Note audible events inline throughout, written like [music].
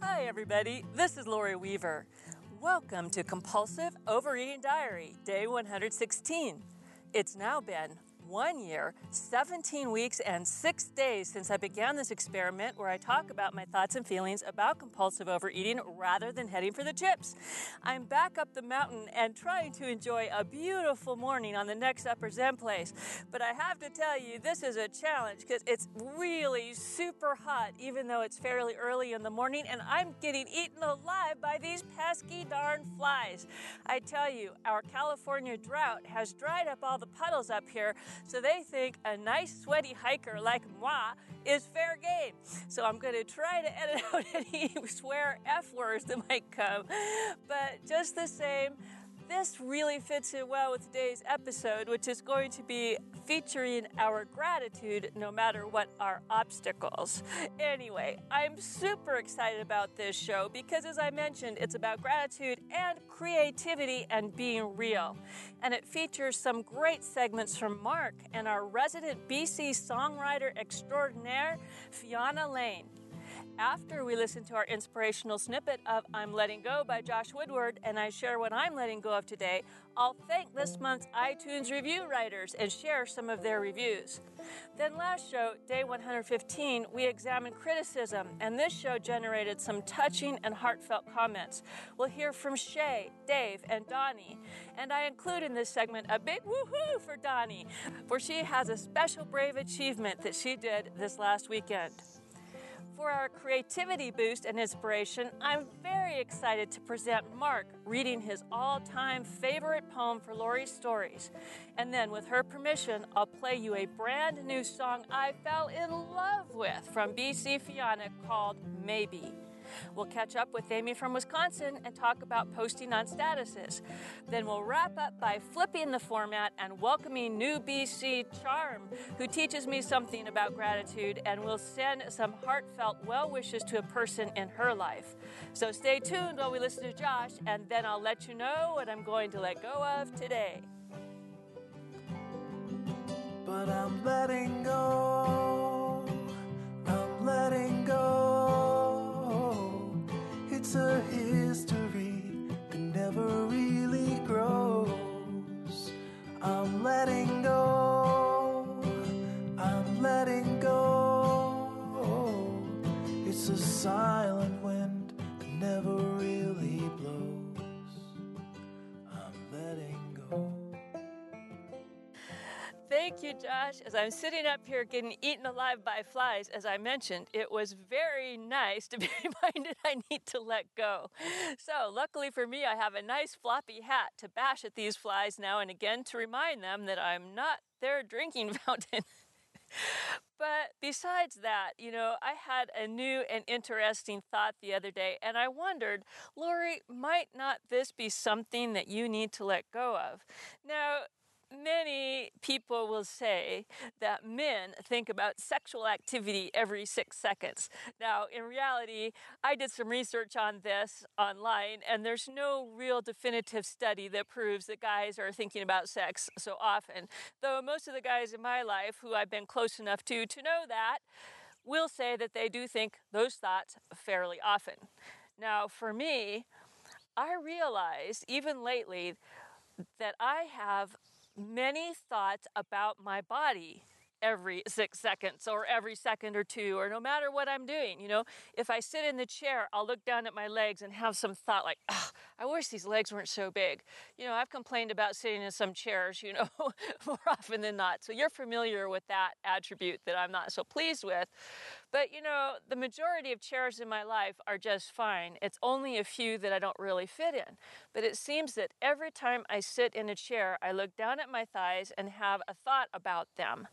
Hi, everybody. This is Lori Weaver. Welcome to Compulsive Overeating Diary, day 116. It's now been one year, 17 weeks, and six days since I began this experiment where I talk about my thoughts and feelings about compulsive overeating rather than heading for the chips. I'm back up the mountain and trying to enjoy a beautiful morning on the next Upper Zen place. But I have to tell you, this is a challenge because it's really super hot, even though it's fairly early in the morning, and I'm getting eaten alive by these pesky darn flies. I tell you, our California drought has dried up all the puddles up here so they think a nice sweaty hiker like moi is fair game. So I'm going to try to edit [laughs] out any swear F words that might come. But just the same, this really fits in well with today's episode, which is going to be featuring our gratitude no matter what our obstacles. Anyway, I'm super excited about this show because, as I mentioned, it's about gratitude and creativity and being real. And it features some great segments from Mark and our resident BC songwriter extraordinaire, Fiona Lane. After we listen to our inspirational snippet of I'm Letting Go by Josh Woodward and I share what I'm letting go of today, I'll thank this month's iTunes review writers and share some of their reviews. Then last show, day 115, we examined criticism, and this show generated some touching and heartfelt comments. We'll hear from Shay, Dave, and Donnie. And I include in this segment a big woohoo for Donnie, for she has a special brave achievement that she did this last weekend. For our creativity boost and inspiration, I'm very excited to present Mark reading his all time favorite poem for Lori's stories. And then, with her permission, I'll play you a brand new song I fell in love with from BC Fiona called Maybe. We'll catch up with Amy from Wisconsin and talk about posting on statuses. Then we'll wrap up by flipping the format and welcoming new BC Charm, who teaches me something about gratitude and will send some heartfelt well wishes to a person in her life. So stay tuned while we listen to Josh, and then I'll let you know what I'm going to let go of today. But I'm letting go. I'm letting go. A history that never really grows. I'm letting go. I'm letting go. It's a silent wind that never Thank you, Josh. As I'm sitting up here getting eaten alive by flies, as I mentioned, it was very nice to be [laughs] reminded I need to let go. So, luckily for me, I have a nice floppy hat to bash at these flies now and again to remind them that I'm not their drinking [laughs] fountain. But besides that, you know, I had a new and interesting thought the other day, and I wondered, Lori, might not this be something that you need to let go of? Now, many people will say that men think about sexual activity every six seconds. Now, in reality, I did some research on this online, and there's no real definitive study that proves that guys are thinking about sex so often. Though most of the guys in my life who I've been close enough to to know that will say that they do think those thoughts fairly often. Now, for me, I realized even lately that I have many thoughts about my body every six seconds or every second or two or no matter what I'm doing. You know, if I sit in the chair, I'll look down at my legs and have some thought like, oh, I wish these legs weren't so big. You know, I've complained about sitting in some chairs, you know, [laughs] more often than not. So you're familiar with that attribute that I'm not so pleased with. But you know, the majority of chairs in my life are just fine. It's only a few that I don't really fit in. But it seems that every time I sit in a chair, I look down at my thighs and have a thought about them.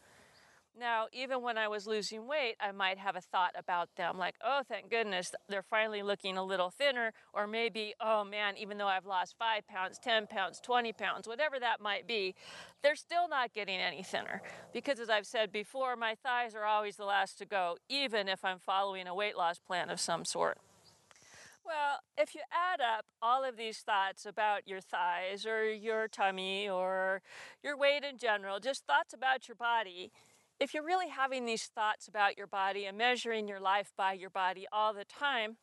Now, even when I was losing weight, I might have a thought about them like, oh, thank goodness, they're finally looking a little thinner. Or maybe, oh man, even though I've lost five pounds, 10 pounds, 20 pounds, whatever that might be, they're still not getting any thinner. Because as I've said before, my thighs are always the last to go, even if I'm following a weight loss plan of some sort. Well, if you add up all of these thoughts about your thighs or your tummy or your weight in general, just thoughts about your body, if you're really having these thoughts about your body and measuring your life by your body all the time,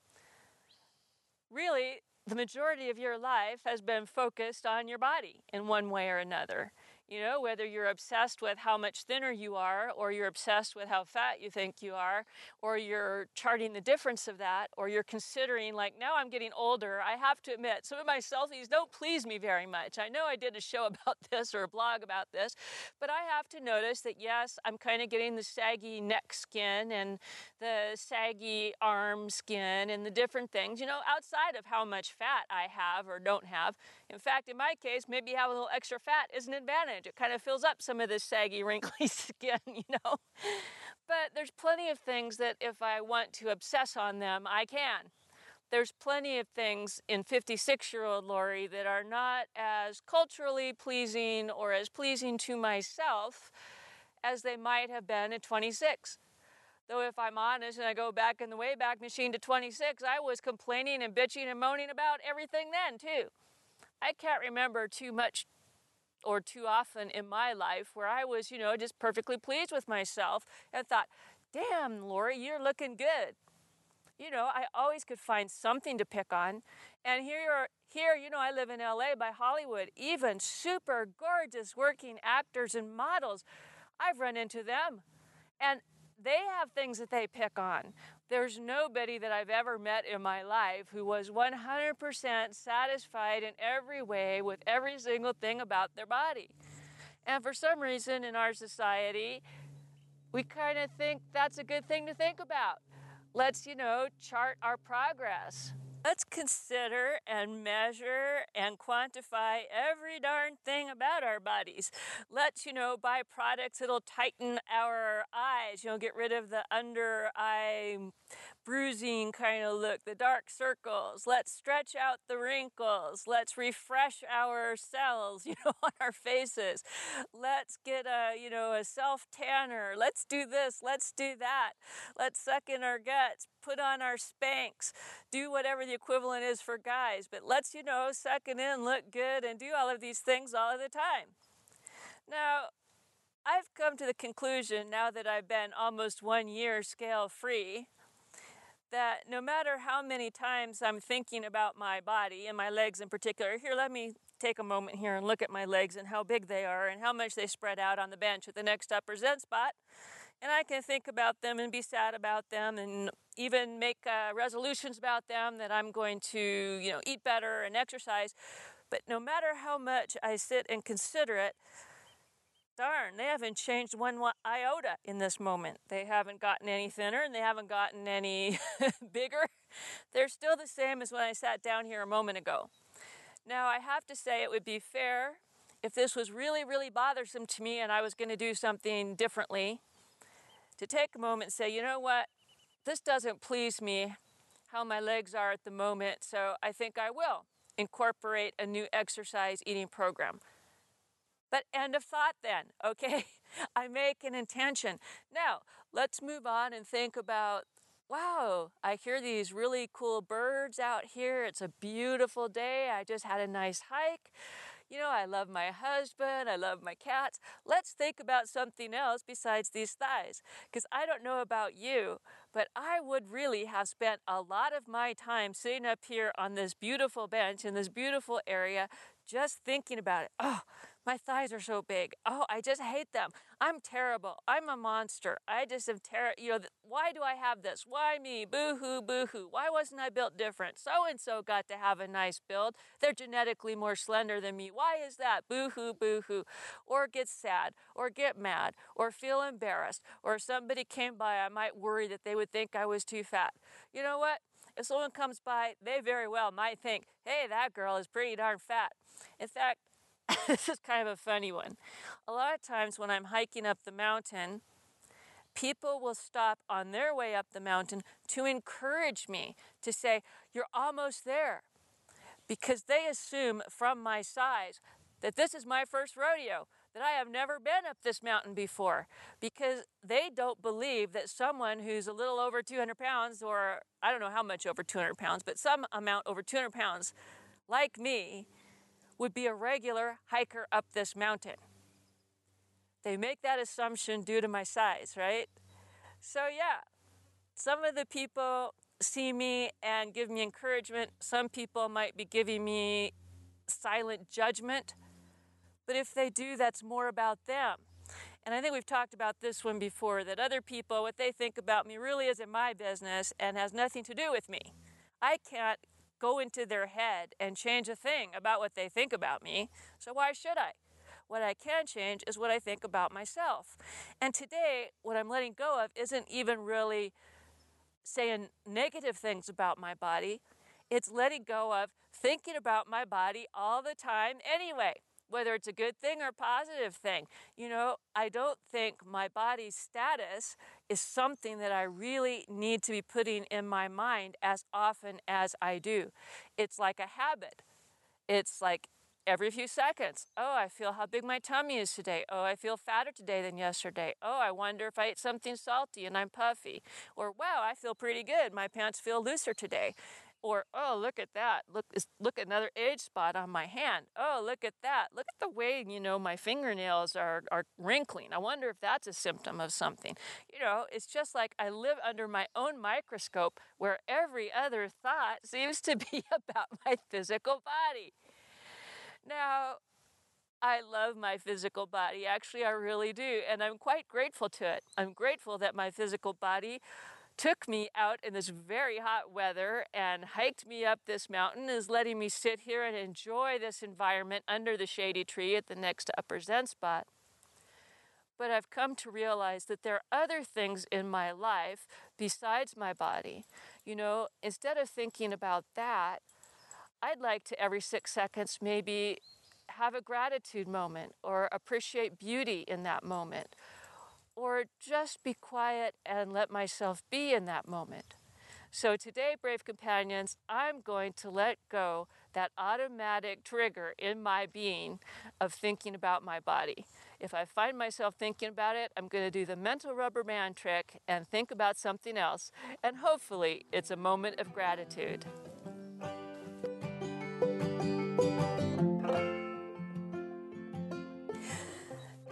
really the majority of your life has been focused on your body in one way or another. You know, whether you're obsessed with how much thinner you are, or you're obsessed with how fat you think you are, or you're charting the difference of that, or you're considering, like, now I'm getting older. I have to admit, some of my selfies don't please me very much. I know I did a show [laughs] about this or a blog about this, but I have to notice that, yes, I'm kind of getting the saggy neck skin and the saggy arm skin and the different things, you know, outside of how much fat I have or don't have. In fact, in my case, maybe having a little extra fat is an advantage. It kind of fills up some of this saggy, [laughs] wrinkly skin, you know. But there's plenty of things that if I want to obsess on them, I can. There's plenty of things in 56 year old Lori that are not as culturally pleasing or as pleasing to myself as they might have been at 26. Though, if I'm honest and I go back in the Wayback Machine to 26, I was complaining and bitching and moaning about everything then, too. I can't remember too much or too often in my life where I was, you know, just perfectly pleased with myself and thought, damn, Lori, you're looking good. You know, I always could find something to pick on. And here, you're here, you know, I live in LA by Hollywood, even super gorgeous working actors and models. I've run into them. And they have things that they pick on. There's nobody that I've ever met in my life who was 100% satisfied in every way with every single thing about their body. And for some reason in our society, we kind of think that's a good thing to think about. Let's, you know, chart our progress. Let's consider and measure and quantify every darn thing about our bodies. Let's, you know, buy products that'll tighten our eyes, you know, get rid of the under eye bruising kind of look, the dark circles. Let's stretch out the wrinkles. Let's refresh our cells, [laughs] you know, on our faces. Let's get a, you know, a self tanner. Let's do this. Let's do that. Let's suck in our guts, put on our Spanx. do whatever the equivalent is for guys. But let's, you know, suck it in, look good, and do all of these things all of the time. Now, I've come to the conclusion now that I've been almost one year scale free that no matter how many times I'm thinking about my body and my legs in particular, here, let me take a moment here and look at my legs and how big they are and how much they spread out on the bench at the next upper Zen spot. And I can think about them and be sad about them and even make uh, resolutions about them that I'm going to, you know, eat better and exercise. But no matter how much I sit and consider it, darn, they haven't changed one iota in this moment. They haven't gotten any thinner and they haven't gotten any [laughs] bigger. They're still the same as when I sat down here a moment ago. Now, I have to say it would be fair if this was really, really bothersome to me and I was going to do something differently to take a moment and say, you know what, this doesn't please me how my legs are at the moment, so I think I will incorporate a new exercise eating program. But end of thought then, [laughs] okay? I make an intention. Now, let's move on and think about wow, I hear these really cool birds out here. It's a beautiful day. I just had a nice hike. You know, I love my husband. I love my cats. Let's think about something else besides these thighs. Because I don't know about you, but I would really have spent a lot of my time sitting up here on this beautiful bench in this beautiful area just thinking about it. Oh, my thighs are so big. Oh, I just hate them. I'm terrible. I'm a monster. I just am terrible. You know, why do I have this? Why me? Boo hoo, boo hoo. Why wasn't I built different? So and so got to have a nice build. They're genetically more slender than me. Why is that? Boo hoo, boo hoo. Or get sad, or get mad, or feel embarrassed, or if somebody came by, I might worry that they would think I was too fat. You know what? If someone comes by, they very well might think, hey, that girl is pretty darn fat. In fact, [laughs] this is kind of a funny one. A lot of times when I'm hiking up the mountain, people will stop on their way up the mountain to encourage me to say, You're almost there. Because they assume from my size that this is my first rodeo, that I have never been up this mountain before. Because they don't believe that someone who's a little over 200 pounds, or I don't know how much over 200 pounds, but some amount over 200 pounds, like me, would be a regular hiker up this mountain. They make that assumption due to my size, right? So, yeah, some of the people see me and give me encouragement. Some people might be giving me silent judgment. But if they do, that's more about them. And I think we've talked about this one before that other people, what they think about me really isn't my business and has nothing to do with me. I can't go into their head and change a thing about what they think about me, so why should I? What I can change is what I think about myself. And today, what I'm letting go of isn't even really saying negative things about my body, it's letting go of thinking about my body all the time anyway whether it's a good thing or positive thing. You know, I don't think my body's status is something that I really need to be putting in my mind as often as I do. It's like a habit. It's like every few seconds. Oh, I feel how big my tummy is today. Oh, I feel fatter today than yesterday. Oh, I wonder if I ate something salty and I'm puffy. Or wow, I feel pretty good. My pants feel looser today. Or, oh, look at that. Look, look at another age spot on my hand. Oh, look at that. Look at the way, you know, my fingernails are, are wrinkling. I wonder if that's a symptom of something. You know, it's just like I live under my own microscope where every other thought [laughs] seems to be [laughs] about my physical body. Now, I love my physical body. Actually, I really do. And I'm quite grateful to it. I'm grateful that my physical body took me out in this very hot weather and hiked me up this mountain, is letting me sit here and enjoy this environment under the shady tree at the next upper Zen spot. But I've come to realize that there are other things in my life besides my body. You know, instead of thinking about that, I'd like to every six seconds maybe have a gratitude moment or appreciate beauty in that moment or just be quiet and let myself be in that moment. So today, brave companions, I'm going to let go that automatic trigger in my being of thinking about my body. If I find myself thinking about it, I'm going to do the mental rubber band trick and think about something else, and hopefully, it's a moment of gratitude.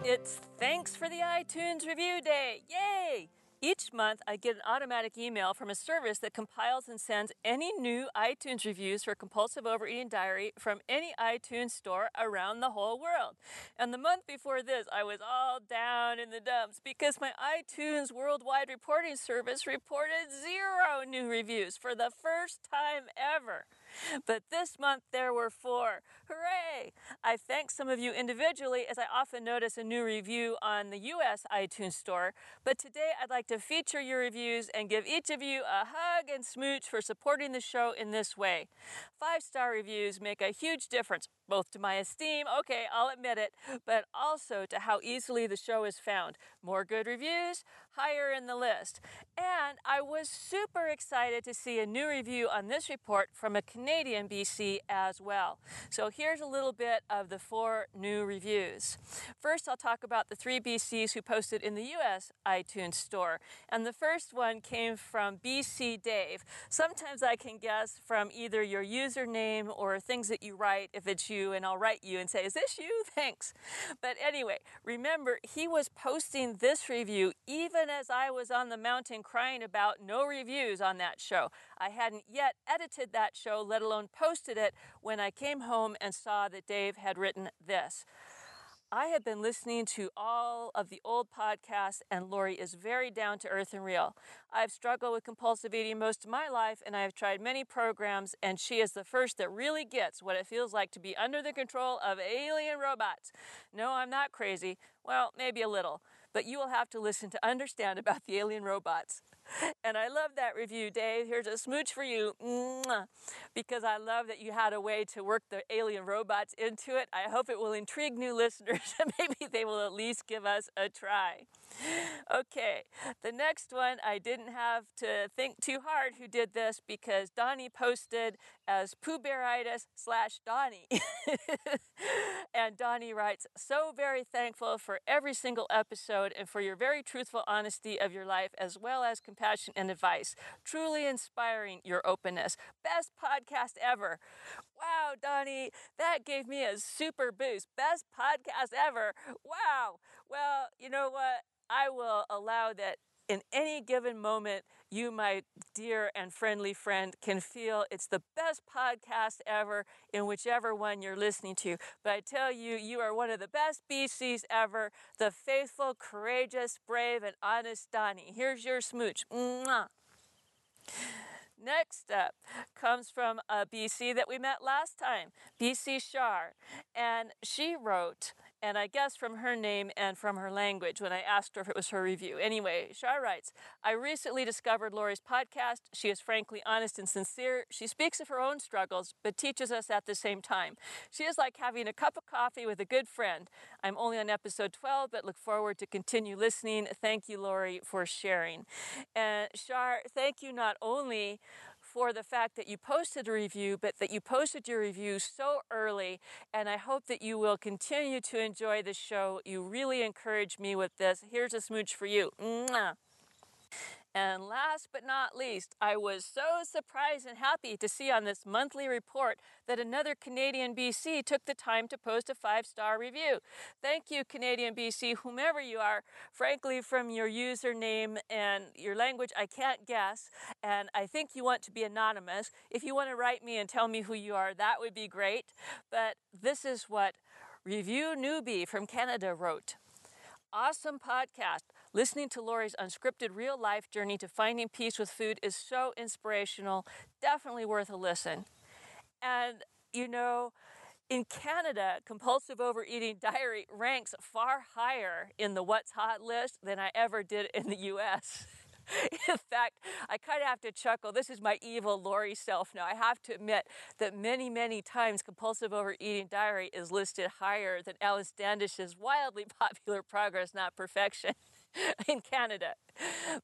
It's thanks for the iTunes review day. Yay! Each month, I get an automatic email from a service that compiles and sends any new iTunes reviews for Compulsive Overeating Diary from any iTunes store around the whole world. And the month before this, I was all down in the dumps because my iTunes Worldwide Reporting Service reported zero new reviews for the first time ever. But this month there were four. Hooray! I thank some of you individually as I often notice a new review on the US iTunes Store. But today I'd like to feature your reviews and give each of you a hug and smooch for supporting the show in this way. Five star reviews make a huge difference, both to my esteem, okay, I'll admit it, but also to how easily the show is found. More good reviews, higher in the list. And I was super excited to see a new review on this report from a Canadian BC as well. So here's a little bit of the four new reviews. First, I'll talk about the three BCs who posted in the US iTunes store. And the first one came from BC Dave. Sometimes I can guess from either your username or things that you write if it's you, and I'll write you and say, Is this you? [laughs] Thanks. But anyway, remember, he was posting this review even as I was on the mountain crying about no reviews on that show. I hadn't yet edited that show, let alone posted it, when I came home and saw that Dave had written this. I have been listening to all of the old podcasts, and Lori is very down to earth and real. I've struggled with compulsive eating most of my life, and I have tried many programs, and she is the first that really gets what it feels like to be under the control of alien robots. No, I'm not crazy. Well, maybe a little, but you will have to listen to understand about the alien robots. [laughs] And I love that review, Dave. Here's a smooch for you. Because I love that you had a way to work the alien robots into it. I hope it will intrigue new [laughs] listeners and maybe they will at least give us a try. Okay, the next one I didn't have to think too hard who did this because Donnie posted as Pooh Bearitis slash Donnie. [laughs] and Donnie writes, So very thankful for every single episode and for your very truthful honesty of your life as well as compassion and advice. Truly inspiring your openness. Best podcast ever. Wow, Donnie, that gave me a super boost. Best podcast ever. Wow. Well, you know what? I will allow that in any given moment, you, my dear and friendly friend, can feel it's the best podcast ever in whichever one you're listening to. But I tell you, you are one of the best BCs ever, the faithful, courageous, brave, and honest Donnie. Here's your smooch. Mwah. Next up comes from a BC that we met last time, BC Shar. And she wrote, and I guess from her name and from her language when I asked her if it was her review. Anyway, Shar writes I recently discovered Lori's podcast. She is frankly honest and sincere. She speaks of her own struggles, but teaches us at the same time. She is like having a cup of coffee with a good friend. I'm only on episode 12, but look forward to continue listening. Thank you, Lori, for sharing. And Shar, thank you not only for the fact that you posted a review, but that you posted your review so early. And I hope that you will continue to enjoy the show. You really encouraged me with this. Here's a smooch for you. Mwah. And last but not least, I was so surprised and happy to see on this monthly report that another Canadian BC took the time to post a five star review. Thank you, Canadian BC, whomever you are. Frankly, from your username and your language, I can't guess. And I think you want to be anonymous. If you want to write me and tell me who you are, that would be great. But this is what Review Newbie from Canada wrote. Awesome podcast. Listening to Lori's unscripted real life journey to finding peace with food is so inspirational. Definitely worth a listen. And, you know, in Canada, compulsive overeating [laughs] diary ranks far higher in the what's hot list than I ever did in the US. [laughs] in fact, I kind of have to chuckle. This is my evil Lori self now. I have to admit that many, many times compulsive overeating diary is listed higher than Alan Standish's wildly [laughs] popular Progress Not Perfection. [laughs] in Canada.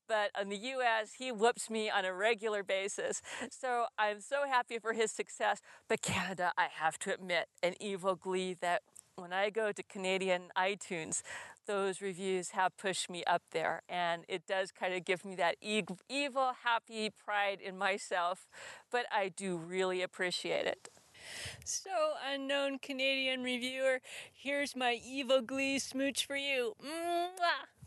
But in the US, he whoops me on a regular basis. So I'm so happy for his success. But Canada, I have to admit, an evil glee that when I go to Canadian iTunes, those reviews have pushed me up there. And it does kind of give me that evil, happy pride in myself. But I do really appreciate it. So, unknown Canadian reviewer, here's my evil glee smooch for you. Mwah!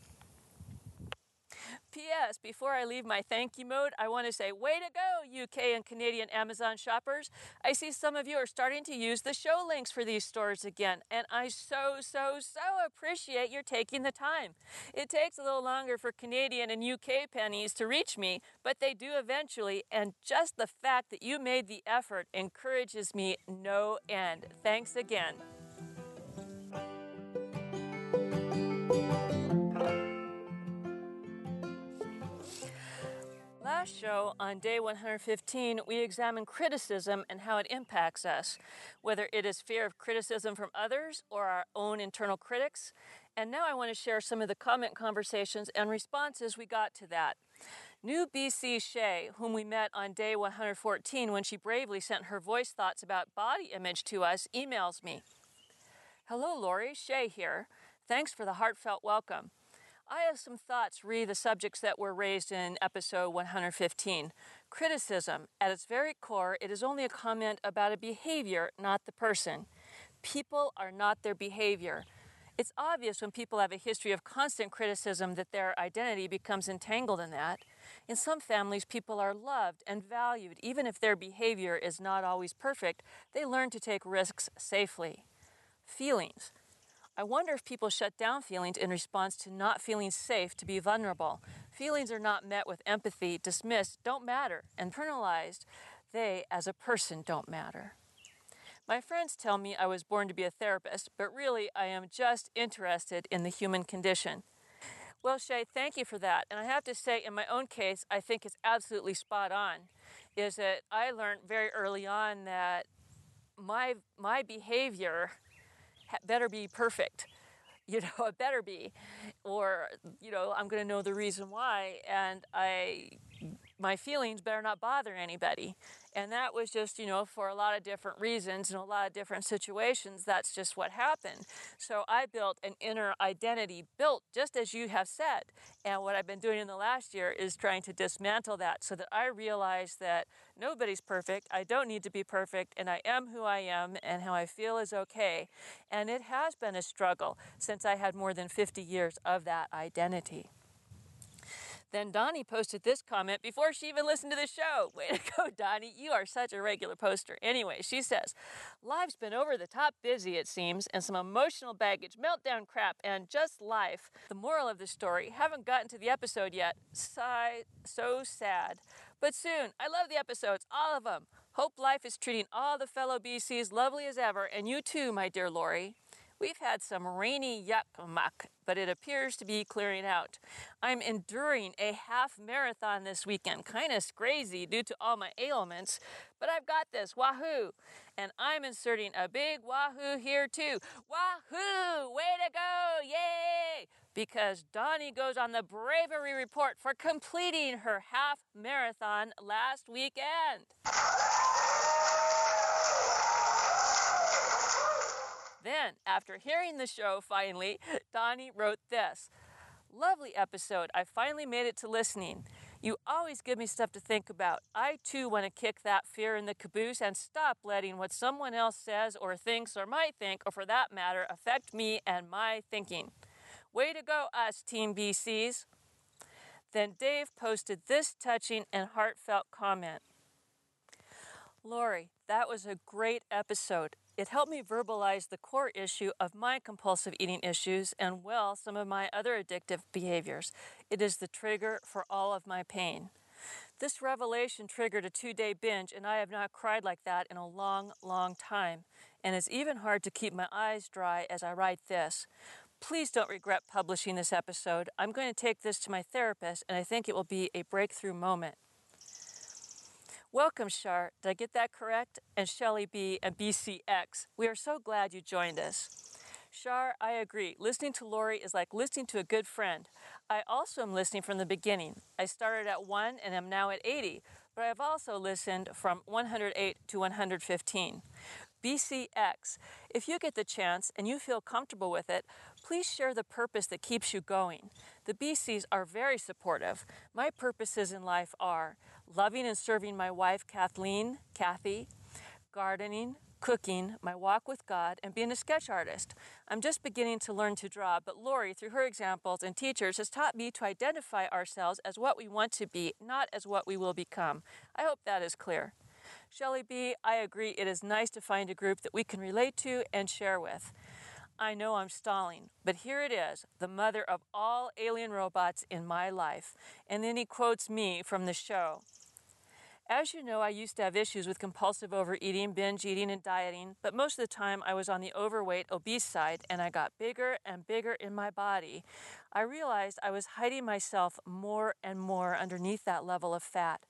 P.S. Before I leave my thank you mode, I want to say, way to go, UK and Canadian Amazon shoppers. I see some of you are starting to use the show links for these stores again, and I so, so, so appreciate your taking the time. It takes a little longer for Canadian and UK pennies to reach me, but they do eventually, and just the fact that you made the effort encourages me no end. Thanks again. Last show, on day 115, we examined criticism and how it impacts us, whether it is fear of criticism from others or our own internal critics. And now I want to share some of the comment conversations and responses we got to that. New BC Shay, whom we met on day 114 when she bravely sent her voice thoughts about body image to us, emails me. Hello, Lori, Shay here. Thanks for the heartfelt welcome. I have some thoughts re the subjects that were raised in episode 115. Criticism, at its very core, it is only a comment about a behavior, not the person. People are not their behavior. It's obvious when people have a history of constant criticism that their identity becomes entangled in that. In some families, people are loved and valued, even if their behavior is not always perfect. They learn to take risks safely. Feelings. I wonder if people shut down feelings in response to not feeling safe to be vulnerable. Feelings are not met with empathy, dismissed, don't matter, and internalized. They, as a person, don't matter. My friends tell me I was born to be a therapist, but really I am just interested in the human condition. Well, Shay, thank you for that. And I have to say, in my own case, I think it's absolutely spot on. Is that I learned very early on that my my behavior better be perfect. [laughs] You know, it better be, or you know, I'm going to know the reason why, and I, my feelings better not bother anybody. And that was just, you know, for a lot of different reasons and a lot of different situations, that's just what happened. So I built an inner identity, built just as you have said. And what I've been doing in the last year is trying to dismantle that so that I realize that nobody's perfect. I don't need to be perfect, and I am who I am, and how I feel is okay. And it has been a struggle since I had more than 50 years of that identity. Then Donnie posted this comment before she even listened to the show. [laughs] Way to go, Donnie. You are such a regular poster. Anyway, she says, Life's been over the top busy, it seems, and some emotional baggage, meltdown crap, and just life. The moral of the story haven't gotten to the episode yet. Sigh, so sad. But soon. I love the episodes, all of them. Hope life is treating all the fellow BCs lovely as ever, and you too, my dear Lori. We've had some rainy yuck muck, but it appears to be clearing out. I'm enduring a half marathon this weekend, kind of crazy due to all my ailments, but I've got this, wahoo! And I'm inserting a big wahoo here too. Wahoo! Way to go! Yay! Because Donnie goes on the bravery report for completing her half marathon last weekend. Then, after hearing the show finally, [laughs] Donnie wrote this Lovely episode. I finally made it to listening. You always give me stuff to think about. I too want to kick that fear in the caboose and stop letting what someone else says or thinks or might think, or for that matter, affect me and my thinking. Way to go, us, Team BCs. Then Dave posted this touching and heartfelt comment Lori, that was a great episode. It helped me verbalize the core issue of my compulsive eating issues and, well, some of my other addictive behaviors. It is the trigger for all of my pain. This revelation triggered a two day binge, and I have not cried like that in a long, long time. And it's even hard to keep my eyes dry as I write this. Please don't regret publishing this episode. I'm going to take this to my therapist, and I think it will be a breakthrough moment. Welcome, Shar. Did I get that correct? And Shelly B and BCX. We are so glad you joined us. Shar, I agree. Listening to Lori is like listening to a good friend. I also am listening from the beginning. I started at 1 and am now at 80, but I've also listened from 108 to 115. BCX. If you get the chance and you feel comfortable with it, please share the purpose that keeps you going. The BCs are very supportive. My purposes in life are loving and serving my wife, Kathleen, Kathy, gardening, cooking, my walk with God, and being a sketch artist. I'm just beginning to learn to draw, but Lori, through her examples and teachers, has taught me to identify ourselves as what we want to be, not as what we will become. I hope that is clear. Shelley B., I agree it is nice to find a group that we can relate to and share with. I know I'm stalling, but here it is, the mother of all alien robots in my life. And then he quotes me from the show. As you know, I used to have issues with compulsive overeating, binge eating, and dieting, but most of the time I was on the overweight, obese side, and I got bigger and bigger in my body. I realized I was hiding myself more and more underneath that level of fat.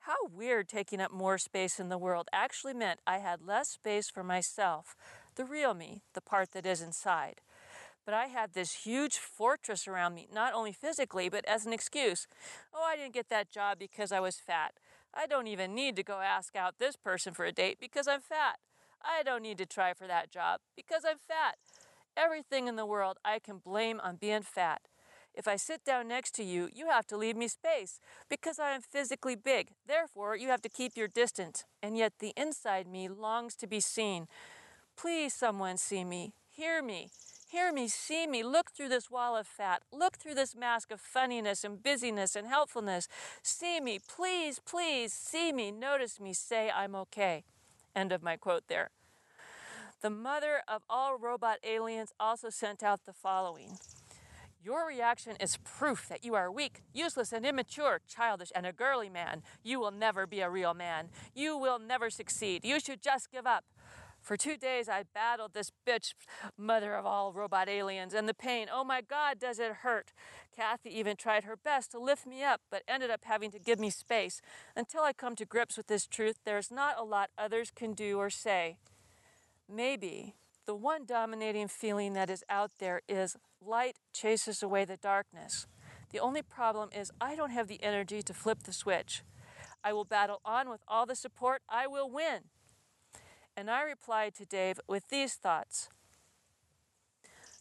How weird taking up more space in the world actually meant I had less space for myself, the real me, the part that is inside. But I had this huge fortress around me, not only physically, but as an excuse. Oh, I didn't get that job because I was fat. I don't even need to go ask out this person for a date because I'm fat. I don't need to try for that job because I'm fat. Everything in the world I can blame on being fat. If I sit down next to you, you have to leave me space because I am physically big. Therefore, you have to keep your distance. And yet, the inside me longs to be seen. Please, someone see me, hear me, Hear me, see me, look through this wall of fat, look through this mask of funniness and busyness and helpfulness. See me, please, please, see me, notice me, say I'm okay. End of my quote there. The mother of all robot aliens also sent out the following. Your reaction is proof that you are weak, useless, and immature, childish, and a girly man. You will never be a real man. You will never succeed. You should just give up. For two days, I battled this bitch, mother of all robot aliens, and the pain. Oh my God, does it hurt? Kathy even tried her best to lift me up, but ended up having to give me space. Until I come to grips with this truth, there's not a lot others can do or say. Maybe the one dominating feeling that is out there is light chases away the darkness. The only problem is I don't have the energy to flip the switch. I will battle on with all the support. I will win. And I replied to Dave with these thoughts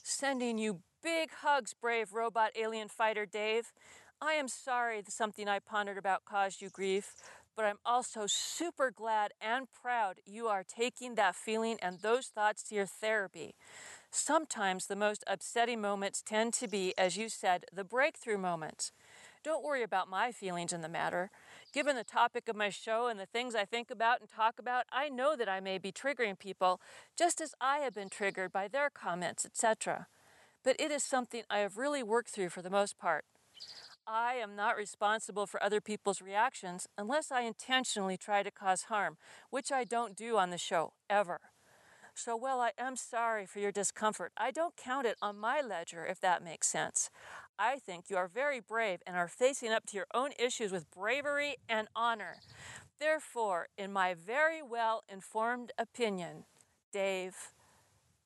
Sending you big hugs, brave robot alien fighter Dave. I am sorry that something I pondered about caused you grief, but I'm also super glad and proud you are taking that feeling and those thoughts to your therapy. Sometimes the most upsetting moments tend to be, as you said, the breakthrough moments. Don't worry about my feelings in the matter. Given the topic of my show and the things I think about and talk about, I know that I may be triggering people just as I have been triggered by their comments, etc. But it is something I have really worked through for the most part. I am not responsible for other people's reactions unless I intentionally try to cause harm, which I don't do on the show, ever. So, while I am sorry for your discomfort, I don't count it on my ledger, if that makes sense. I think you are very brave and are facing up to your own issues with bravery and honor. Therefore, in my very well informed opinion, Dave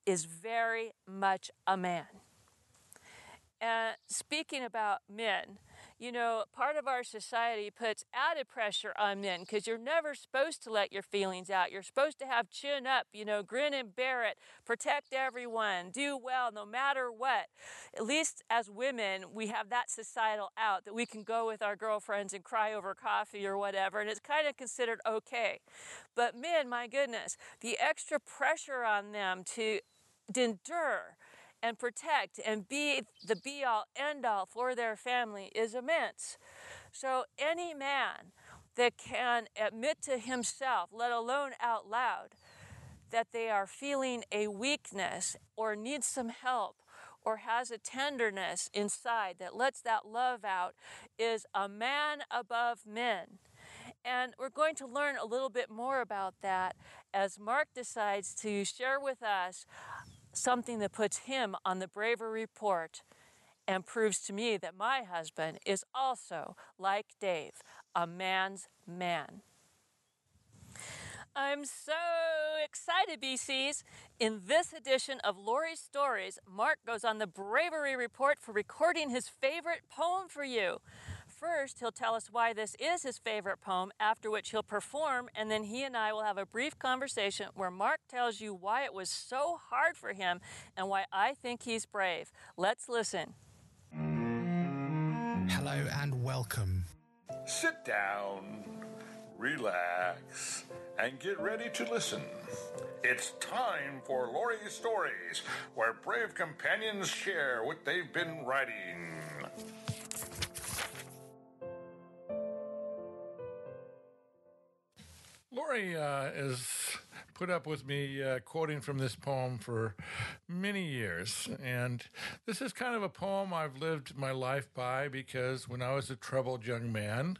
is very much a man. And speaking about men, you know, part of our society puts added pressure on men because you're never supposed to let your feelings out. You're supposed to have chin up, you know, grin and bear it, protect everyone, do well no matter what. At least as women, we have that societal out that we can go with our girlfriends and cry over coffee or whatever, and it's kind of considered okay. But men, my goodness, the extra pressure on them to endure and protect and be the be all end all for their family is immense. So, any man that can admit to himself, let alone out loud, that they are feeling a weakness or need some help or has a tenderness inside that lets that love out is a man above men. And we're going to learn a little bit more about that as Mark decides to share with us something that puts him on the bravery report and proves to me that my husband is also, like Dave, a man's man. I'm so excited, BCs. In this edition of Lori's Stories, Mark goes on the bravery report for recording his favorite poem for you. First, he'll tell us why this is his favorite poem, after which he'll perform, and then he and I will have a brief conversation where Mark tells you why it was so hard for him and why I think he's brave. Let's listen. Hello and welcome. Sit down, relax, and get ready to listen. It's time for Lori's Stories, where brave companions share what they've been writing. Lori uh, has put up with me uh, quoting from this poem for many years. And this is kind of a poem I've lived my life by because when I was a troubled young man,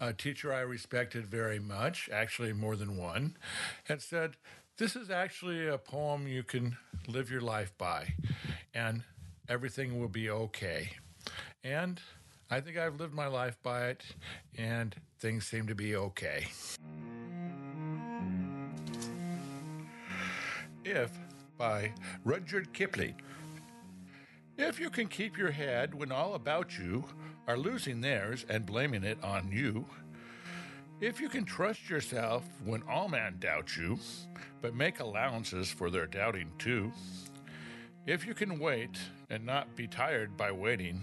a teacher I respected very much, actually more than one, had said, This is actually a poem you can live your life by, and everything will be okay. And I think I've lived my life by it, and things seem to be okay. If by Rudyard Kipling. If you can keep your head when all about you are losing theirs and blaming it on you, if you can trust yourself when all men doubt you, but make allowances for their doubting too, if you can wait and not be tired by waiting,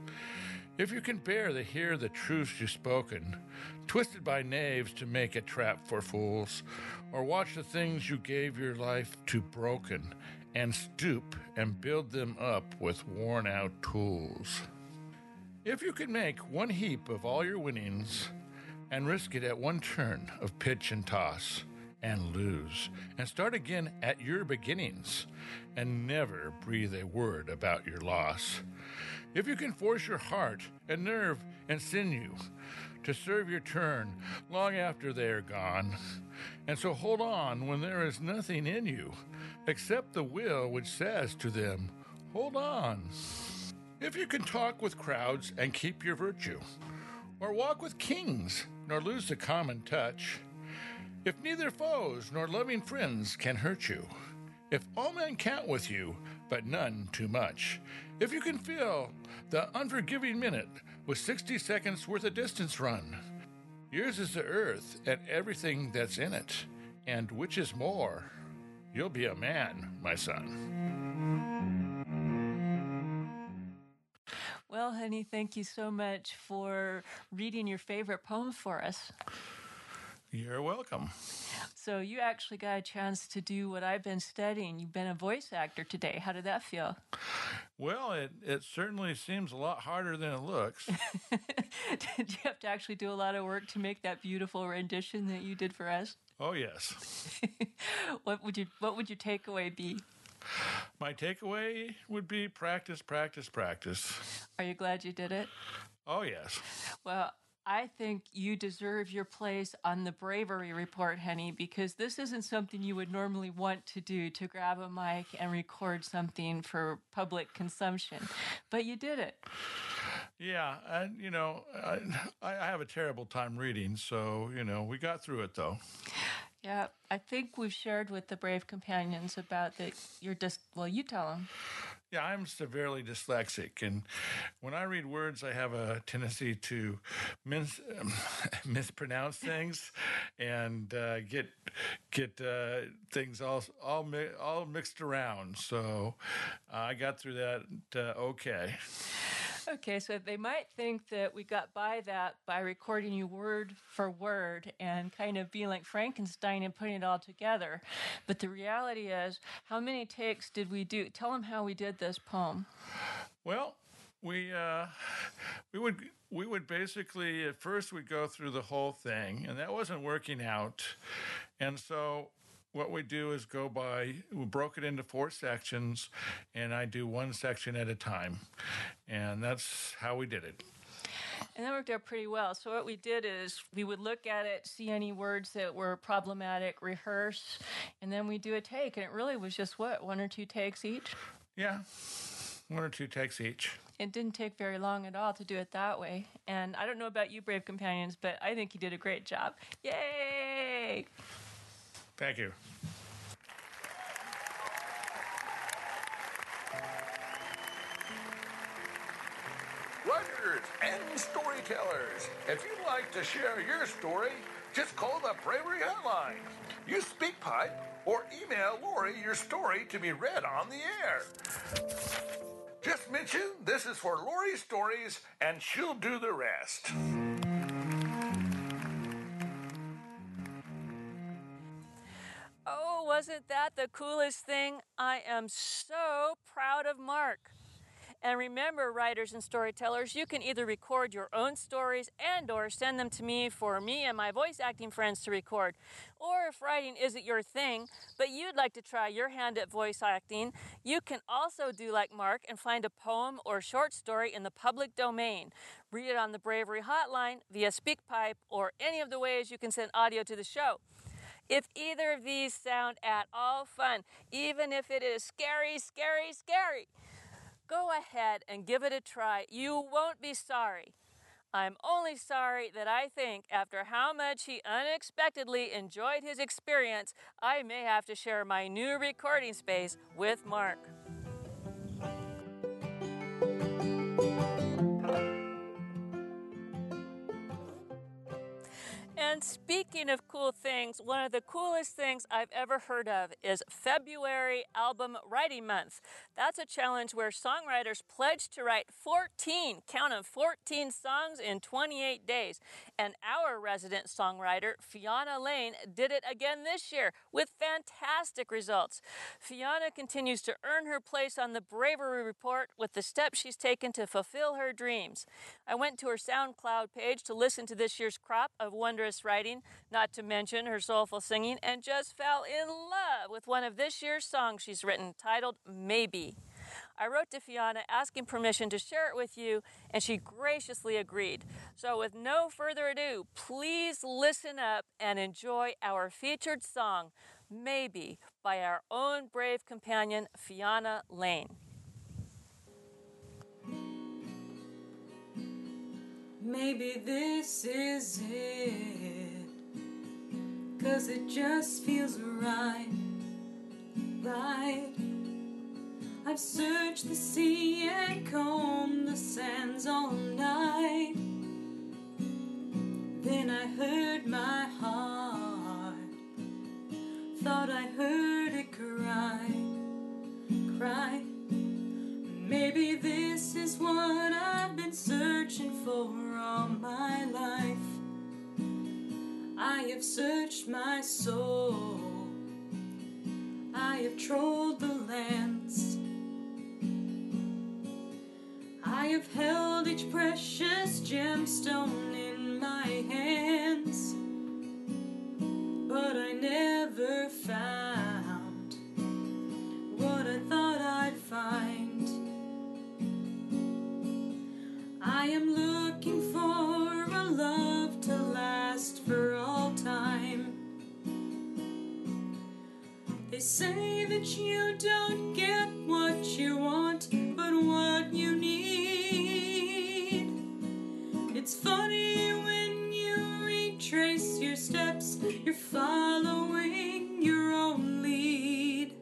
if you can bear to hear the truths you've spoken, twisted by knaves to make a trap for fools, or watch the things you gave your life to broken, and stoop and build them up with worn out tools. If you can make one heap of all your winnings and risk it at one turn of pitch and toss and lose and start again at your beginnings and never breathe a word about your loss. If you can force your heart and nerve and sinew to serve your turn long after they are gone, and so hold on when there is nothing in you except the will which says to them, Hold on. If you can talk with crowds and keep your virtue, or walk with kings nor lose the common touch, if neither foes nor loving friends can hurt you, if all men count with you, but none too much, if you can fill the unforgiving minute with 60 seconds worth of distance run, Yours is the earth and everything that's in it. And which is more, you'll be a man, my son. Well, honey, thank you so much for reading your favorite poems for us. You're welcome. So, you actually got a chance to do what I've been studying. You've been a voice actor today. How did that feel? Well, it, it certainly seems a lot harder than it looks. [laughs] did you have to actually do a lot of work to make that beautiful rendition that you did for us? Oh, yes. [laughs] what would you what would your takeaway be? My takeaway would be practice, practice, practice. Are you glad you did it? Oh, yes. Well, I think you deserve your place on the bravery report, honey, because this isn't something you would normally want to do to grab a mic and record something for public consumption. But you did it. Yeah, and you know, I, I have a terrible time reading, so you know, we got through it though. Yeah, I think we've shared with the Brave Companions about that you're just, well, you tell them. Yeah, I'm severely dyslexic, and when I read words, I have a tendency to mis- [laughs] mispronounce things and uh, get get uh, things all all mi- all mixed around. So uh, I got through that uh, okay. Okay, so they might think that we got by that by recording you word for word and kind of being like Frankenstein and putting it all together. But the reality is, how many takes did we do? Tell them how we did this poem. Well, we uh, we would we would basically at first we'd go through the whole thing, and that wasn't working out, and so what we do is go by we broke it into four sections and i do one section at a time and that's how we did it and that worked out pretty well. So what we did is we would look at it, see any words that were problematic, rehearse, and then we do a take. And it really was just what one or two takes each. yeah one or two takes each It didn't take very long at all to do it that way. And I don't know about you, brave companions, but I think you did a great job. Yay! Thank you Writers and storytellers, if you'd like to share your story, just call the Bravery Hotline. Use SpeakPipe or email Lori your story to be read on the air. Just mention this is for Lori Stories and she'll do the rest. Wasn't that the coolest thing? I am so proud of Mark. And remember, writers and storytellers, you can either record your own stories and or send them to me for me and my voice acting friends to record. Or if writing isn't your thing, but you'd like to try your hand at voice acting, you can also do like Mark and find a poem or short story in the public domain. Read it on the Bravery Hotline via SpeakPipe or any of the ways you can send audio to the show. If either of these sound at all fun, even if it is scary, scary, scary, go ahead and give it a try. You won't be sorry. I'm only sorry that I think after how much he unexpectedly enjoyed his experience, I may have to share my new recording space with Mark. And speaking of cool things, one of the coolest things I've ever heard of is February Album Writing Month. That's a challenge where songwriters pledge to write 14, count count 'em, 14 songs in 28 days. And our resident songwriter, Fiona Lane, did it again this year with fantastic results. Fiona continues to earn her place on the Bravery Report with the steps she's taken to fulfill her dreams. I went to her SoundCloud page to listen to this year's crop of wondrous writing, not to mention her soulful singing, and just fell in love with one of this year's songs she's written titled Maybe. I wrote to Fiona asking permission to share it with you, and she graciously agreed. So, with no further ado, please listen up and enjoy our featured song, Maybe, by our own brave companion, Fiona Lane. Maybe this is it. Cause it just feels right. Right. I've searched the sea and combed the sands all night. Then I heard my heart, thought I heard it cry, cry. Maybe this is what I've been searching for all my life. I have searched my soul, I have trolled the lands. I have held each precious gemstone in my hands, but I never found what I thought I'd find. I am looking for a love say that you don't get what you want, but what you need. It's funny when you retrace your steps, you're following your own lead.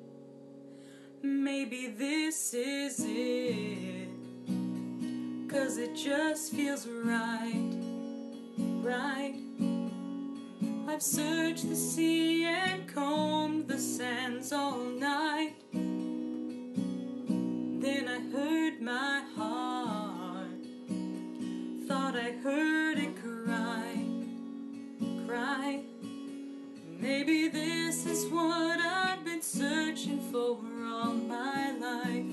Maybe this is it, cause it just feels right, right. I've searched the sea and combed the sands all night. Then I heard my heart, thought I heard it cry, cry. Maybe this is what I've been searching for all my life.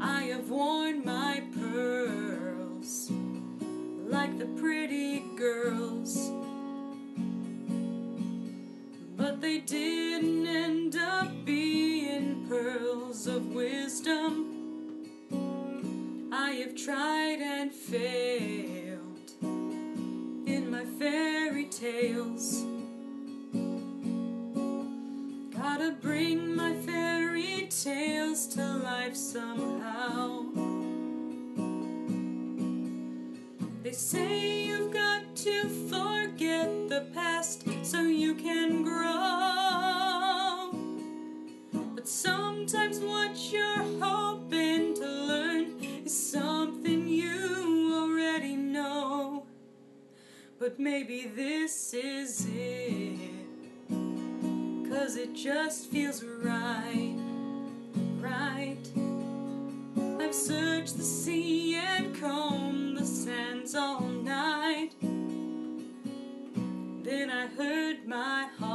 I have worn my pearls like the pretty girls. They didn't end up being pearls of wisdom. I have tried and failed in my fairy tales. Gotta bring my fairy tales to life somehow. They say you've got to forget the past so you can grow. But sometimes what you're hoping to learn is something you already know. But maybe this is it. Cause it just feels right, right. I've searched the sea and combed the sands all night. My heart,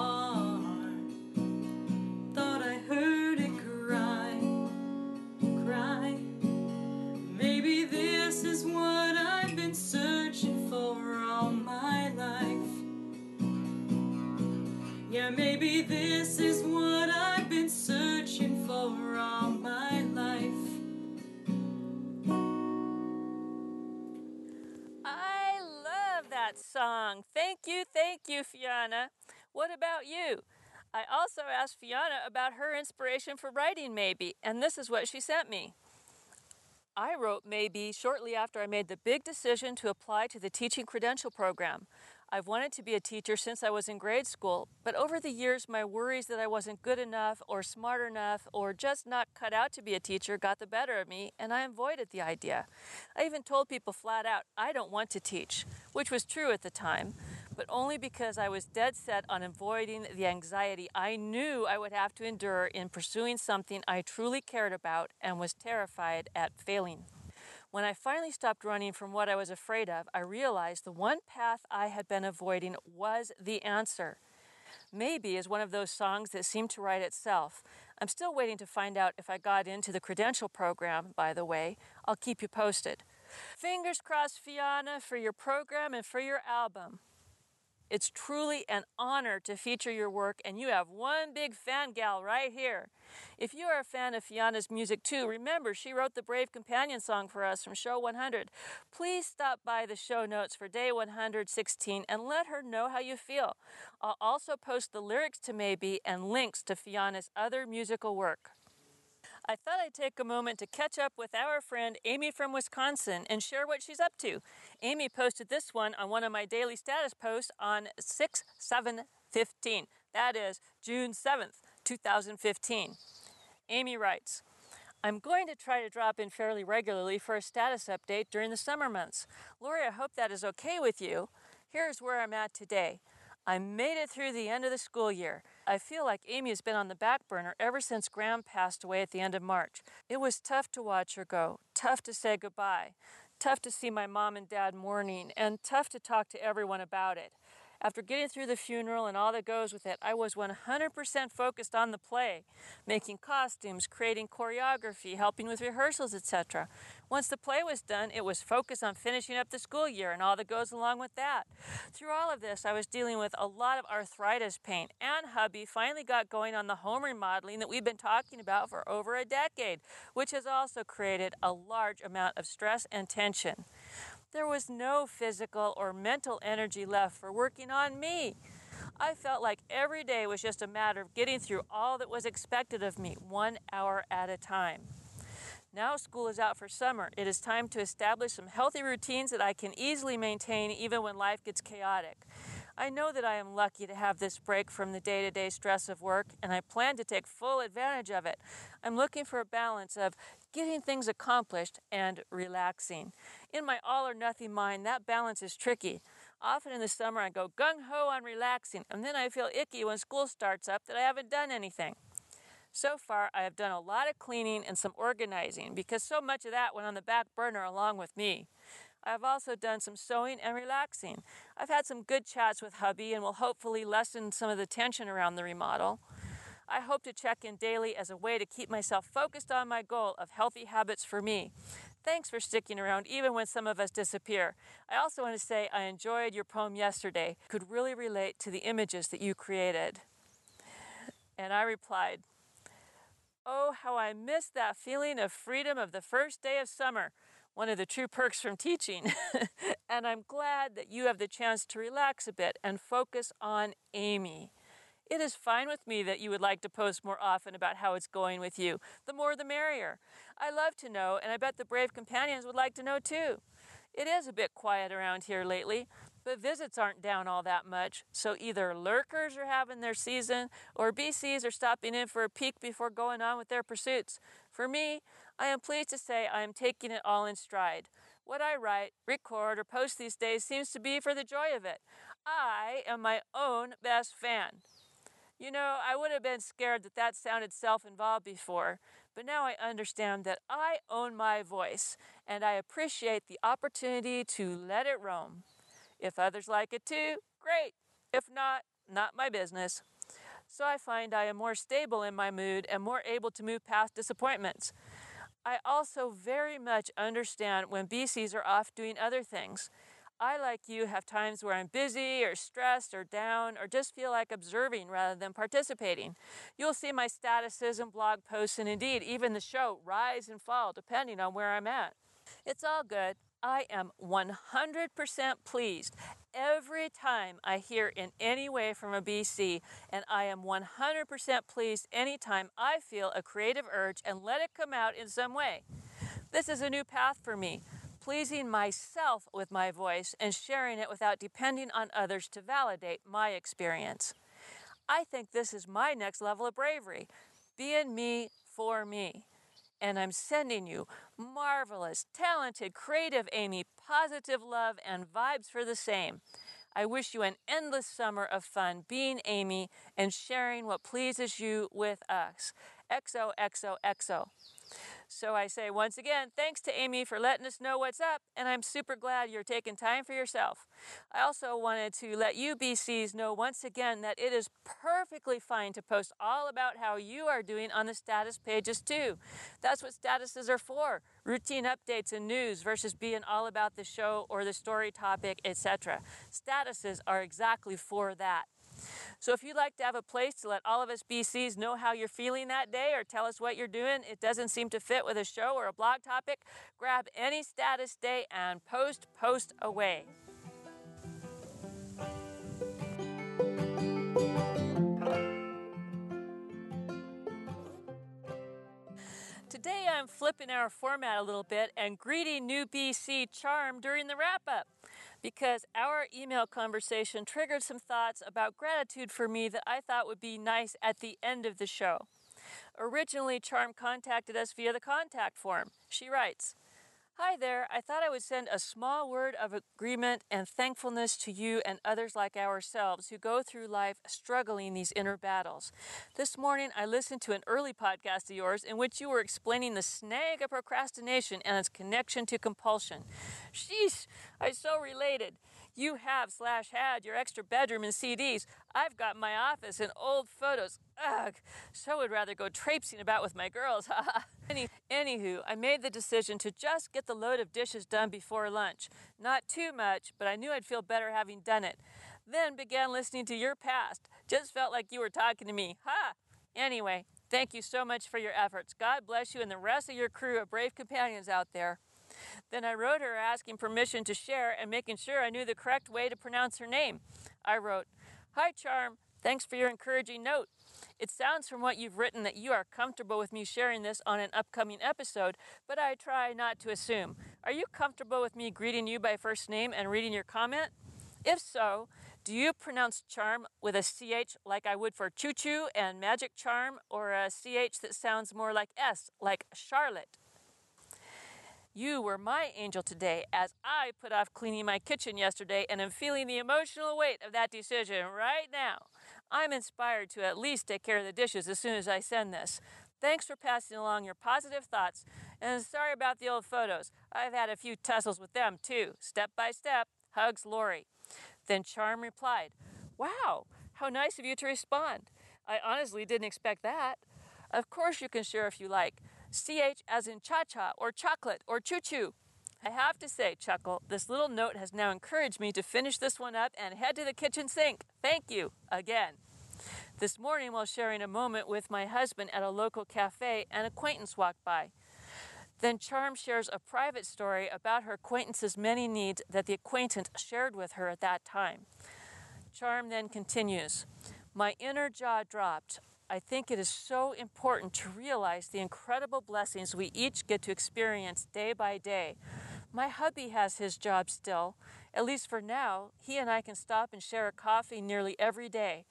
inspiration for writing Maybe, and this is what she sent me. I wrote Maybe shortly after I made the big decision to apply to the teaching credential program. I've wanted to be a teacher since I was in grade school, but over the years, my worries that I wasn't good enough or smart enough or just not cut out to be a teacher got the better of me, and I avoided the idea. I even told people flat out I don't want to teach, which was true at the time, but only because I was dead set on avoiding the anxiety I knew I would have to endure in pursuing something I truly cared about and was terrified at failing. When I finally stopped running from what I was afraid of, I realized the one path I had been avoiding was the answer. Maybe is one of those songs that seem to write itself. I'm still waiting to find out if I got into the credential program, by the way. I'll keep you posted. Fingers crossed, Fiona, for your program and for your album. It's truly an honor to feature your work, and you have one big fan gal right here. If you are a fan of Fiona's music too, remember she wrote the Brave Companion song for us from Show 100. Please stop by the show notes for day 116 and let her know how you feel. I'll also post the lyrics to Maybe and links to Fiona's other musical work. I thought I'd take a moment to catch up with our friend Amy from Wisconsin and share what she's up to. Amy posted this one on one of my daily status posts on 6 7 15. That is June 7th, 2015. Amy writes, I'm going to try to drop in fairly regularly for a status update during the summer months. Lori, I hope that is okay with you. Here's where I'm at today. I made it through the end of the school year. I feel like Amy has been on the back burner ever since Graham passed away at the end of March. It was tough to watch her go, tough to say goodbye, tough to see my mom and dad mourning, and tough to talk to everyone about it. After getting through the funeral and all that goes with it, I was 100% focused on the play, making costumes, creating choreography, helping with rehearsals, etc. Once the play was done, it was focused on finishing up the school year and all that goes along with that. Through all of this, I was dealing with a lot of arthritis pain, and hubby finally got going on the home remodeling that we've been talking about for over a decade, which has also created a large amount of stress and tension. There was no physical or mental energy left for working on me. I felt like every day was just a matter of getting through all that was expected of me, one hour at a time. Now school is out for summer. It is time to establish some healthy routines that I can easily maintain even when life gets chaotic. I know that I am lucky to have this break from the day to day stress of work, and I plan to take full advantage of it. I'm looking for a balance of getting things accomplished and relaxing. In my all or nothing mind, that balance is tricky. Often in the summer, I go gung ho on relaxing, and then I feel icky when school starts up that I haven't done anything. So far, I have done a lot of cleaning and some organizing because so much of that went on the back burner along with me. I have also done some sewing and relaxing. I've had some good chats with hubby and will hopefully lessen some of the tension around the remodel. I hope to check in daily as a way to keep myself focused on my goal of healthy habits for me. Thanks for sticking around even when some of us disappear. I also want to say I enjoyed your poem yesterday, could really relate to the images that you created. And I replied, Oh, how I miss that feeling of freedom of the first day of summer, one of the true perks from teaching. [laughs] and I'm glad that you have the chance to relax a bit and focus on Amy. It is fine with me that you would like to post more often about how it's going with you. The more the merrier. I love to know, and I bet the brave companions would like to know too. It is a bit quiet around here lately, but visits aren't down all that much, so either lurkers are having their season or BCs are stopping in for a peek before going on with their pursuits. For me, I am pleased to say I am taking it all in stride. What I write, record, or post these days seems to be for the joy of it. I am my own best fan. You know, I would have been scared that that sounded self involved before, but now I understand that I own my voice and I appreciate the opportunity to let it roam. If others like it too, great. If not, not my business. So I find I am more stable in my mood and more able to move past disappointments. I also very much understand when BCs are off doing other things. I, like you, have times where I'm busy or stressed or down or just feel like observing rather than participating. You'll see my statuses and blog posts and indeed even the show rise and fall depending on where I'm at. It's all good. I am 100% pleased every time I hear in any way from a BC, and I am 100% pleased anytime I feel a creative urge and let it come out in some way. This is a new path for me pleasing myself with my voice and sharing it without depending on others to validate my experience. I think this is my next level of bravery being me for me. And I'm sending you marvelous, talented, creative Amy, positive love, and vibes for the same. I wish you an endless summer of fun being Amy and sharing what pleases you with us. XOXOXO. So I say once again, thanks to Amy for letting us know what's up, and I'm super glad you're taking time for yourself. I also wanted to let you BCs know once again that it is perfectly fine to post all about how you are doing on the status pages too. That's what statuses are for routine updates and news versus being all about the show or the story topic, etc. Statuses are exactly for that. So if you'd like to have a place to let all of us BCs know how you're feeling that day or tell us what you're doing, it doesn't seem to fit with a show or a blog topic, grab any status day and post, post away. Today I'm flipping our format a little bit and greeting new BC Charm during the wrap up because our email conversation triggered some thoughts about gratitude for me that I thought would be nice at the end of the show. Originally, Charm contacted us via the contact form. She writes, Hi there. I thought I would send a small word of agreement and thankfulness to you and others like ourselves who go through life struggling these inner battles. This morning, I listened to an early podcast of yours in which you were explaining the snag of procrastination and its connection to compulsion. Sheesh, I so related. You have slash had your extra bedroom and CDs. I've got my office and old photos. Ugh, so would rather go traipsing about with my girls. [laughs] Any, anywho, I made the decision to just get the load of dishes done before lunch. Not too much, but I knew I'd feel better having done it. Then began listening to your past. Just felt like you were talking to me. Ha! Anyway, thank you so much for your efforts. God bless you and the rest of your crew of brave companions out there. Then I wrote her asking permission to share and making sure I knew the correct way to pronounce her name. I wrote, Hi, Charm. Thanks for your encouraging note. It sounds from what you've written that you are comfortable with me sharing this on an upcoming episode, but I try not to assume. Are you comfortable with me greeting you by first name and reading your comment? If so, do you pronounce charm with a CH like I would for choo choo and magic charm, or a CH that sounds more like S, like Charlotte? You were my angel today as I put off cleaning my kitchen yesterday and am feeling the emotional weight of that decision right now. I'm inspired to at least take care of the dishes as soon as I send this. Thanks for passing along your positive thoughts, and sorry about the old photos. I've had a few tussles with them too, step by step. Hugs, Lori. Then Charm replied, Wow, how nice of you to respond. I honestly didn't expect that. Of course, you can share if you like. CH as in cha cha or chocolate or choo choo. I have to say, Chuckle, this little note has now encouraged me to finish this one up and head to the kitchen sink. Thank you again. This morning, while sharing a moment with my husband at a local cafe, an acquaintance walked by. Then Charm shares a private story about her acquaintance's many needs that the acquaintance shared with her at that time. Charm then continues My inner jaw dropped. I think it is so important to realize the incredible blessings we each get to experience day by day. My hubby has his job still. At least for now, he and I can stop and share a coffee nearly every day.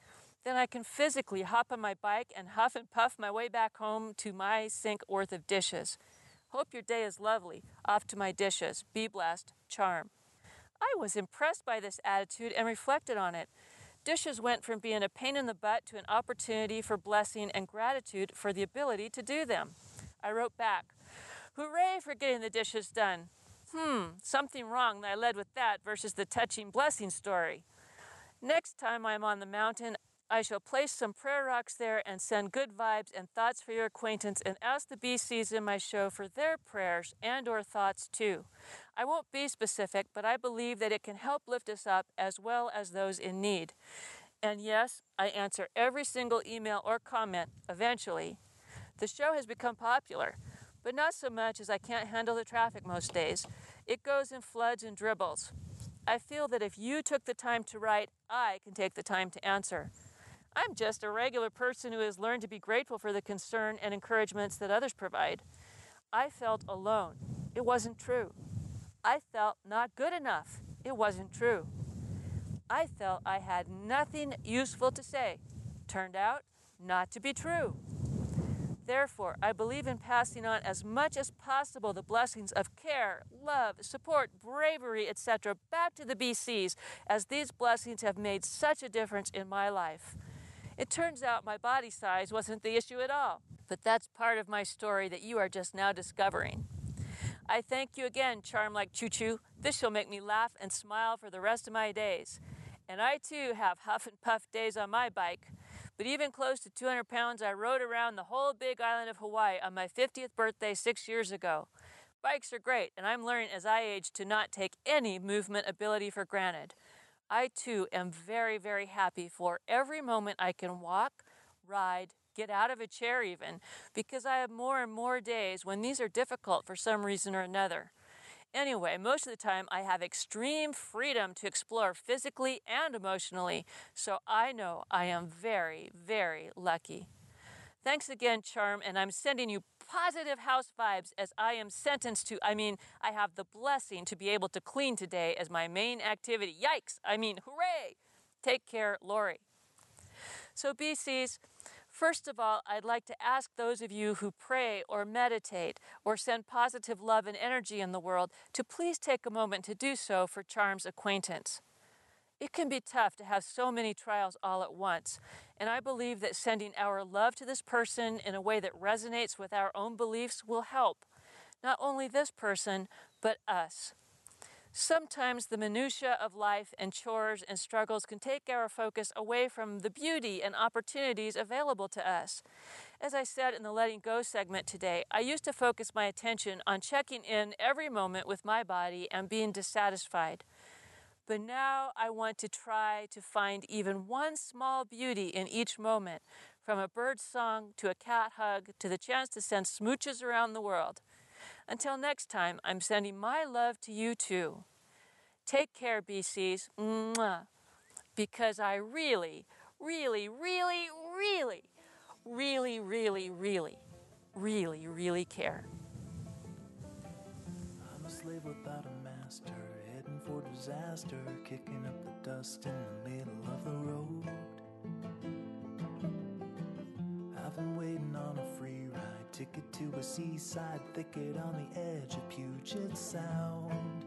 Then I can physically hop on my bike and huff and puff my way back home to my sink worth of dishes. Hope your day is lovely. Off to my dishes. Be blessed. Charm. I was impressed by this attitude and reflected on it. Dishes went from being a pain in the butt to an opportunity for blessing and gratitude for the ability to do them. I wrote back, Hooray for getting the dishes done. Hmm, something wrong that I led with that versus the touching blessing story. Next time I'm on the mountain, I shall place some prayer rocks there and send good vibes and thoughts for your acquaintance and ask the BCs in my show for their prayers and or thoughts too. I won't be specific, but I believe that it can help lift us up as well as those in need. And yes, I answer every single email or comment eventually. The show has become popular, but not so much as I can't handle the traffic most days. It goes in floods and dribbles. I feel that if you took the time to write, I can take the time to answer. I'm just a regular person who has learned to be grateful for the concern and encouragements that others provide. I felt alone. It wasn't true. I felt not good enough. It wasn't true. I felt I had nothing useful to say. Turned out not to be true. Therefore, I believe in passing on as much as possible the blessings of care, love, support, bravery, etc., back to the BCs, as these blessings have made such a difference in my life. It turns out my body size wasn't the issue at all, but that's part of my story that you are just now discovering. I thank you again, Charm Like Choo Choo. This shall make me laugh and smile for the rest of my days. And I too have [laughs] huff and puff days on my bike. But even close to 200 pounds, I rode around the whole big island of Hawaii on my 50th birthday six years ago. Bikes are great, and I'm learning as I age to not take any movement ability for granted. I too am very, very happy for every moment I can walk, ride, get out of a chair even, because I have more and more days when these are difficult for some reason or another. Anyway, most of the time I have extreme freedom to explore physically and emotionally, so I know I am very, very lucky. Thanks again, Charm, and I'm sending you positive house vibes as I am sentenced to, I mean, I have the blessing to be able to clean today as my main activity. Yikes! I mean, hooray! Take care, Lori. So, BCs, First of all, I'd like to ask those of you who pray or meditate or send positive love and energy in the world to please take a moment to do so for Charm's acquaintance. It can be tough to have so many trials all at once, and I believe that sending our love to this person in a way that resonates with our own beliefs will help not only this person, but us. Sometimes the minutiae of life and chores and struggles can take our focus away from the beauty and opportunities available to us. As I said in the Letting Go segment today, I used to focus my attention on checking in every moment with my body and being dissatisfied. But now I want to try to find even one small beauty in each moment, from a bird's song to a cat hug to the chance to send smooches around the world. Until next time, I'm sending my love to you too. Take care, BCs, Mwah. because I really, really, really, really, really, really, really, really, really care. I'm a slave without a master, for disaster, kicking up the dust in the middle of the road. I've been waiting on a free ride, ticket to a seaside thicket on the edge of Puget Sound.